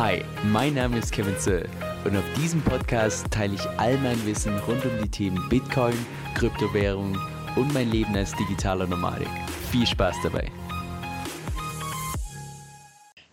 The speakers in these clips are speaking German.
Hi, mein Name ist Kevin Zöll und auf diesem Podcast teile ich all mein Wissen rund um die Themen Bitcoin, Kryptowährung und mein Leben als digitaler Nomadik. Viel Spaß dabei!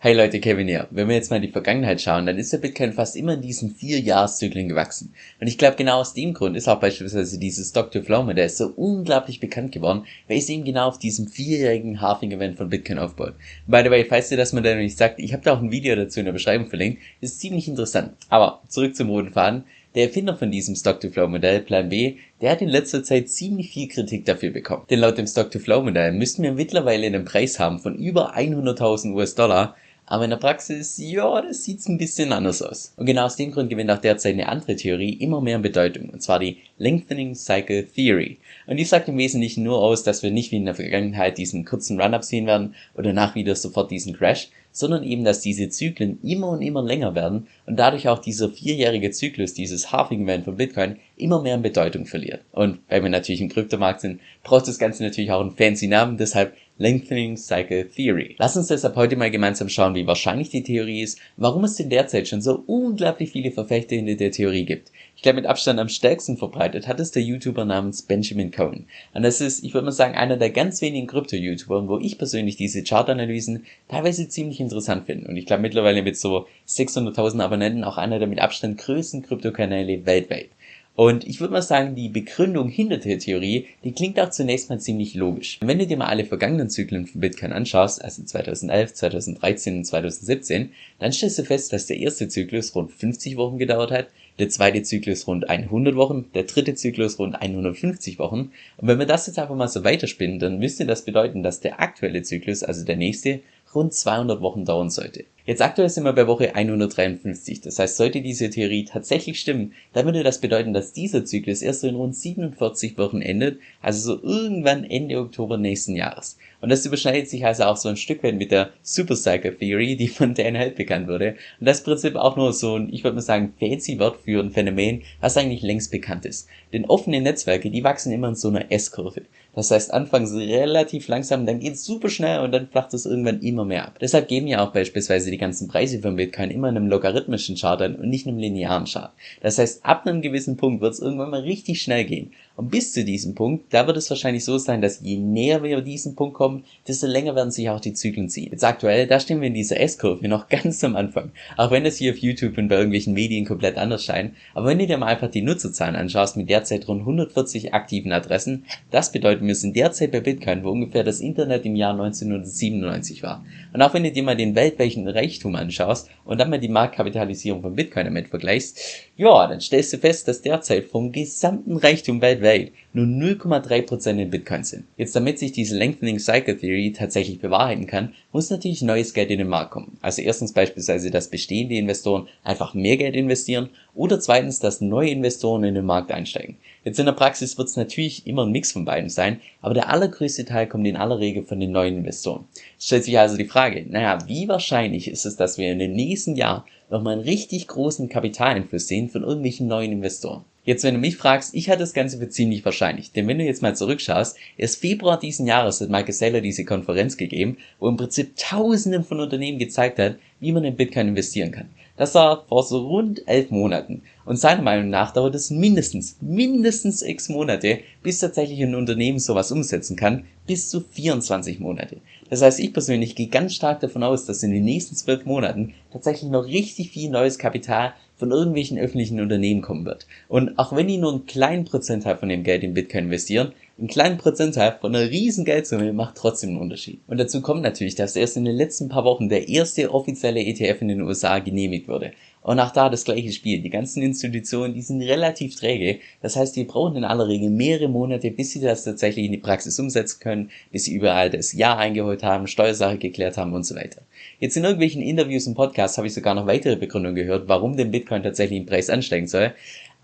Hey Leute, Kevin hier. Wenn wir jetzt mal in die Vergangenheit schauen, dann ist der Bitcoin fast immer in diesen vier Jahreszyklen gewachsen. Und ich glaube, genau aus dem Grund ist auch beispielsweise dieses Dr. Flow Modell so unglaublich bekannt geworden, weil es eben genau auf diesem vierjährigen Halving-Event von Bitcoin aufbaut. By the way, falls ihr das Modell noch nicht sagt, ich habe da auch ein Video dazu in der Beschreibung verlinkt, ist ziemlich interessant. Aber zurück zum roten Faden. Der Erfinder von diesem Stock-to-Flow-Modell, Plan B, der hat in letzter Zeit ziemlich viel Kritik dafür bekommen. Denn laut dem Stock-to-Flow-Modell müssten wir mittlerweile einen Preis haben von über 100.000 US-Dollar, aber in der Praxis, ja, das sieht's ein bisschen anders aus. Und genau aus dem Grund gewinnt auch derzeit eine andere Theorie immer mehr Bedeutung, und zwar die Lengthening Cycle Theory. Und die sagt im Wesentlichen nur aus, dass wir nicht wie in der Vergangenheit diesen kurzen Run-Up sehen werden und danach wieder sofort diesen Crash, sondern eben, dass diese Zyklen immer und immer länger werden und dadurch auch dieser vierjährige Zyklus, dieses Halving-Event von Bitcoin, immer mehr an Bedeutung verliert. Und weil wir natürlich im Kryptomarkt sind, braucht das Ganze natürlich auch einen fancy Namen, deshalb Lengthening Cycle Theory. Lass uns deshalb heute mal gemeinsam schauen, wie wahrscheinlich die Theorie ist, warum es denn derzeit schon so unglaublich viele Verfechter hinter der Theorie gibt. Ich glaube, mit Abstand am stärksten verbreitet hat es der YouTuber namens Benjamin Cohen. Und das ist, ich würde mal sagen, einer der ganz wenigen Krypto-YouTuber, wo ich persönlich diese Chartanalysen teilweise ziemlich interessant finde. Und ich glaube mittlerweile mit so 600.000 Abonnenten auch einer der mit Abstand größten Krypto-Kanäle weltweit. Und ich würde mal sagen, die Begründung hinter der Theorie, die klingt auch zunächst mal ziemlich logisch. Wenn du dir mal alle vergangenen Zyklen von Bitcoin anschaust, also 2011, 2013 und 2017, dann stellst du fest, dass der erste Zyklus rund 50 Wochen gedauert hat, der zweite Zyklus rund 100 Wochen, der dritte Zyklus rund 150 Wochen. Und wenn wir das jetzt einfach mal so weiterspinnen, dann müsste das bedeuten, dass der aktuelle Zyklus, also der nächste, rund 200 Wochen dauern sollte. Jetzt aktuell sind wir bei Woche 153. Das heißt, sollte diese Theorie tatsächlich stimmen, dann würde das bedeuten, dass dieser Zyklus erst in rund 47 Wochen endet, also so irgendwann Ende Oktober nächsten Jahres. Und das überschneidet sich also auch so ein Stück weit mit der Supercycle Theory, die von Dan Held bekannt wurde. Und das Prinzip auch nur so ein, ich würde mal sagen, fancy Wort für ein Phänomen, was eigentlich längst bekannt ist. Denn offene Netzwerke, die wachsen immer in so einer S-Kurve. Das heißt, anfangs relativ langsam, dann geht's super schnell und dann flacht es irgendwann immer mehr ab. Deshalb geben ja auch beispielsweise die ganzen Preise von Bitcoin immer in einem logarithmischen Chart und nicht in einem linearen Chart. Das heißt, ab einem gewissen Punkt wird es irgendwann mal richtig schnell gehen. Und bis zu diesem Punkt, da wird es wahrscheinlich so sein, dass je näher wir diesen Punkt kommen, desto länger werden sich auch die Zyklen ziehen. Jetzt aktuell, da stehen wir in dieser S-Kurve noch ganz am Anfang. Auch wenn das hier auf YouTube und bei irgendwelchen Medien komplett anders scheint. Aber wenn du dir mal einfach die Nutzerzahlen anschaust mit derzeit rund 140 aktiven Adressen, das bedeutet, wir sind derzeit bei Bitcoin, wo ungefähr das Internet im Jahr 1997 war. Und auch wenn du dir mal den weltweiten Reichtum anschaust und dann mal die Marktkapitalisierung von Bitcoin damit vergleichst, ja, dann stellst du fest, dass derzeit vom gesamten Reichtum weltweit Welt nur 0,3% in Bitcoin sind. Jetzt damit sich diese Lengthening Cycle Theory tatsächlich bewahrheiten kann, muss natürlich neues Geld in den Markt kommen. Also erstens beispielsweise, dass bestehende Investoren einfach mehr Geld investieren oder zweitens, dass neue Investoren in den Markt einsteigen. Jetzt in der Praxis wird es natürlich immer ein Mix von beiden sein, aber der allergrößte Teil kommt in aller Regel von den neuen Investoren. Es stellt sich also die Frage, naja, wie wahrscheinlich ist es, dass wir in den nächsten Jahren nochmal einen richtig großen Kapitaleinfluss sehen von irgendwelchen neuen Investoren? Jetzt, wenn du mich fragst, ich halte das Ganze für ziemlich wahrscheinlich. Denn wenn du jetzt mal zurückschaust, erst Februar diesen Jahres hat Michael Saylor diese Konferenz gegeben, wo im Prinzip Tausenden von Unternehmen gezeigt hat, wie man in Bitcoin investieren kann. Das war vor so rund elf Monaten. Und seiner Meinung nach dauert es mindestens, mindestens sechs Monate, bis tatsächlich ein Unternehmen sowas umsetzen kann, bis zu 24 Monate. Das heißt, ich persönlich gehe ganz stark davon aus, dass in den nächsten zwölf Monaten tatsächlich noch richtig viel neues Kapital von irgendwelchen öffentlichen Unternehmen kommen wird. Und auch wenn die nur einen kleinen Prozentteil von dem Geld in Bitcoin investieren, einen kleinen Prozentteil von einer riesen Geldsumme macht trotzdem einen Unterschied. Und dazu kommt natürlich, dass erst in den letzten paar Wochen der erste offizielle ETF in den USA genehmigt wurde. Und auch da das gleiche Spiel. Die ganzen Institutionen, die sind relativ träge. Das heißt, die brauchen in aller Regel mehrere Monate, bis sie das tatsächlich in die Praxis umsetzen können, bis sie überall das Ja eingeholt haben, Steuersache geklärt haben und so weiter. Jetzt in irgendwelchen Interviews und Podcasts habe ich sogar noch weitere Begründungen gehört, warum denn Bitcoin tatsächlich im Preis ansteigen soll.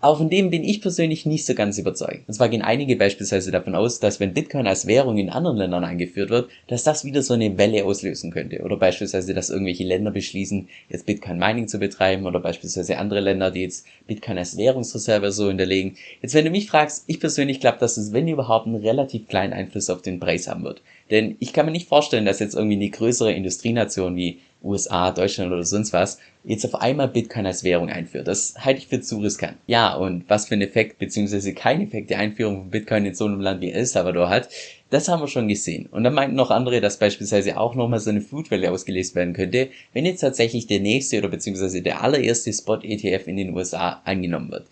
Aber von dem bin ich persönlich nicht so ganz überzeugt. Und zwar gehen einige beispielsweise davon aus, dass wenn Bitcoin als Währung in anderen Ländern eingeführt wird, dass das wieder so eine Welle auslösen könnte. Oder beispielsweise, dass irgendwelche Länder beschließen, jetzt Bitcoin Mining zu betreiben oder beispielsweise andere Länder, die jetzt Bitcoin als Währungsreserve so hinterlegen. Jetzt, wenn du mich fragst, ich persönlich glaube, dass es, wenn überhaupt, einen relativ kleinen Einfluss auf den Preis haben wird. Denn ich kann mir nicht vorstellen, dass jetzt irgendwie eine größere Industrienation wie USA, Deutschland oder sonst was, jetzt auf einmal Bitcoin als Währung einführt. Das halte ich für zu riskant. Ja, und was für einen Effekt, beziehungsweise kein Effekt die Einführung von Bitcoin in so einem Land wie El Salvador hat, das haben wir schon gesehen. Und dann meinten noch andere, dass beispielsweise auch nochmal so eine Flutwelle ausgelesen werden könnte, wenn jetzt tatsächlich der nächste oder beziehungsweise der allererste Spot-ETF in den USA angenommen wird.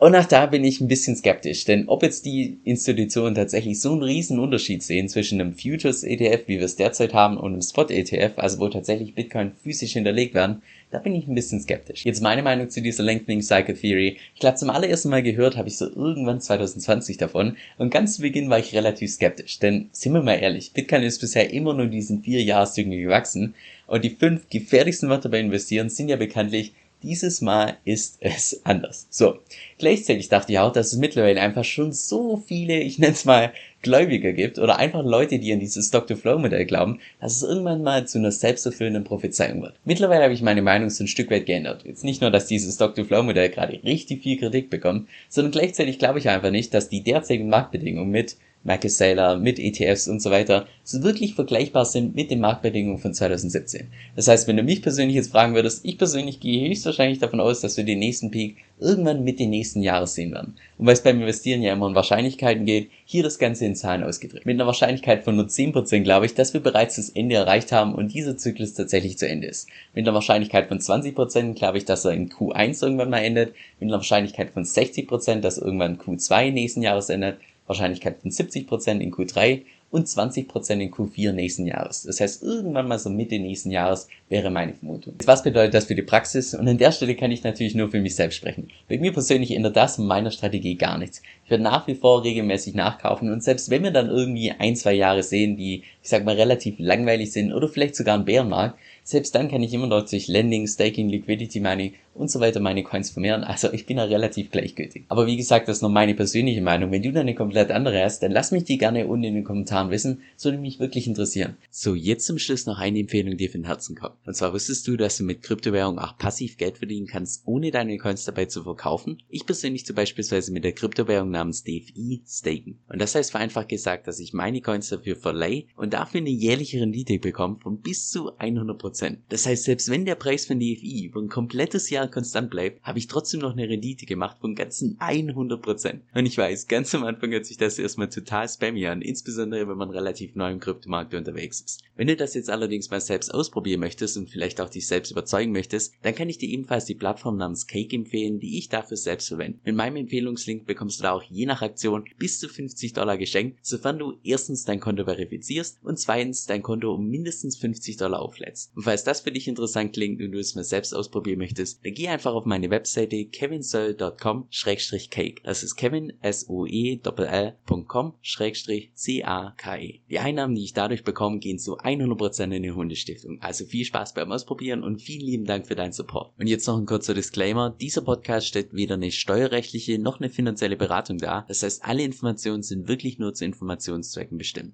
Und nach da bin ich ein bisschen skeptisch, denn ob jetzt die Institutionen tatsächlich so einen riesen Unterschied sehen zwischen einem Futures ETF, wie wir es derzeit haben, und einem Spot ETF, also wo tatsächlich Bitcoin physisch hinterlegt werden, da bin ich ein bisschen skeptisch. Jetzt meine Meinung zu dieser Lengthening Cycle Theory. Ich glaube, zum allerersten Mal gehört habe ich so irgendwann 2020 davon und ganz zu Beginn war ich relativ skeptisch, denn sind wir mal ehrlich, Bitcoin ist bisher immer nur diesen vier Jahreszyklen gewachsen und die fünf gefährlichsten Wörter bei Investieren sind ja bekanntlich dieses Mal ist es anders. So. Gleichzeitig dachte ich auch, dass es mittlerweile einfach schon so viele, ich nenne es mal, Gläubiger gibt oder einfach Leute, die an dieses Dr-Flow-Modell glauben, dass es irgendwann mal zu einer selbsterfüllenden Prophezeiung wird. Mittlerweile habe ich meine Meinung so ein Stück weit geändert. Jetzt nicht nur, dass dieses Dr-Flow-Modell gerade richtig viel Kritik bekommt, sondern gleichzeitig glaube ich einfach nicht, dass die derzeitigen Marktbedingungen mit Michael Saylor, mit ETFs und so weiter, so wirklich vergleichbar sind mit den Marktbedingungen von 2017. Das heißt, wenn du mich persönlich jetzt fragen würdest, ich persönlich gehe höchstwahrscheinlich davon aus, dass wir den nächsten Peak irgendwann mit den nächsten Jahres sehen werden. Und weil es beim Investieren ja immer um Wahrscheinlichkeiten geht, hier das Ganze in Zahlen ausgedrückt. Mit einer Wahrscheinlichkeit von nur 10% glaube ich, dass wir bereits das Ende erreicht haben und dieser Zyklus tatsächlich zu Ende ist. Mit einer Wahrscheinlichkeit von 20% glaube ich, dass er in Q1 irgendwann mal endet. Mit einer Wahrscheinlichkeit von 60%, dass irgendwann Q2 nächsten Jahres endet Wahrscheinlichkeit von 70% in Q3 und 20% in Q4 nächsten Jahres. Das heißt, irgendwann mal so Mitte nächsten Jahres wäre meine Vermutung. Was bedeutet das für die Praxis? Und an der Stelle kann ich natürlich nur für mich selbst sprechen. Bei mir persönlich ändert das in meiner Strategie gar nichts. Ich werde nach wie vor regelmäßig nachkaufen und selbst wenn wir dann irgendwie ein, zwei Jahre sehen, die, ich sag mal, relativ langweilig sind oder vielleicht sogar ein Bärenmarkt, selbst dann kann ich immer noch durch Lending, Staking, Liquidity Mining und so weiter meine Coins vermehren. Also ich bin da relativ gleichgültig. Aber wie gesagt, das ist nur meine persönliche Meinung. Wenn du da eine komplett andere hast, dann lass mich die gerne unten in den Kommentaren wissen. Das würde mich wirklich interessieren. So, jetzt zum Schluss noch eine Empfehlung, die von Herzen kommt. Und zwar wusstest du, dass du mit Kryptowährung auch passiv Geld verdienen kannst, ohne deine Coins dabei zu verkaufen? Ich persönlich zum beispielsweise mit der Kryptowährung namens DFI staken. Und das heißt vereinfacht gesagt, dass ich meine Coins dafür verleihe und dafür eine jährliche Rendite bekomme von bis zu 100%. Prozent. Das heißt, selbst wenn der Preis von DFI über ein komplettes Jahr konstant bleibt, habe ich trotzdem noch eine Rendite gemacht von ganzen 100%. Prozent. Und ich weiß, ganz am Anfang hört sich das erstmal total spammy an, insbesondere wenn man relativ neu im Kryptomarkt unterwegs ist. Wenn du das jetzt allerdings mal selbst ausprobieren möchtest und vielleicht auch dich selbst überzeugen möchtest, dann kann ich dir ebenfalls die Plattform namens Cake empfehlen, die ich dafür selbst verwende. In meinem Empfehlungslink bekommst du da auch je nach Aktion bis zu 50 Dollar geschenkt, sofern du erstens dein Konto verifizierst und zweitens dein Konto um mindestens 50 Dollar auflädst. Und falls das für dich interessant klingt und du es mal selbst ausprobieren möchtest, dann geh einfach auf meine Webseite kevinsoe.com-cake. Das ist kevin, s o e l.com c a k e Die Einnahmen, die ich dadurch bekomme, gehen zu 100% in die Hundestiftung. Also viel Spaß beim Ausprobieren und vielen lieben Dank für deinen Support. Und jetzt noch ein kurzer Disclaimer. Dieser Podcast stellt weder eine steuerrechtliche noch eine finanzielle Beratung dar. Das heißt, alle Informationen sind wirklich nur zu Informationszwecken bestimmt.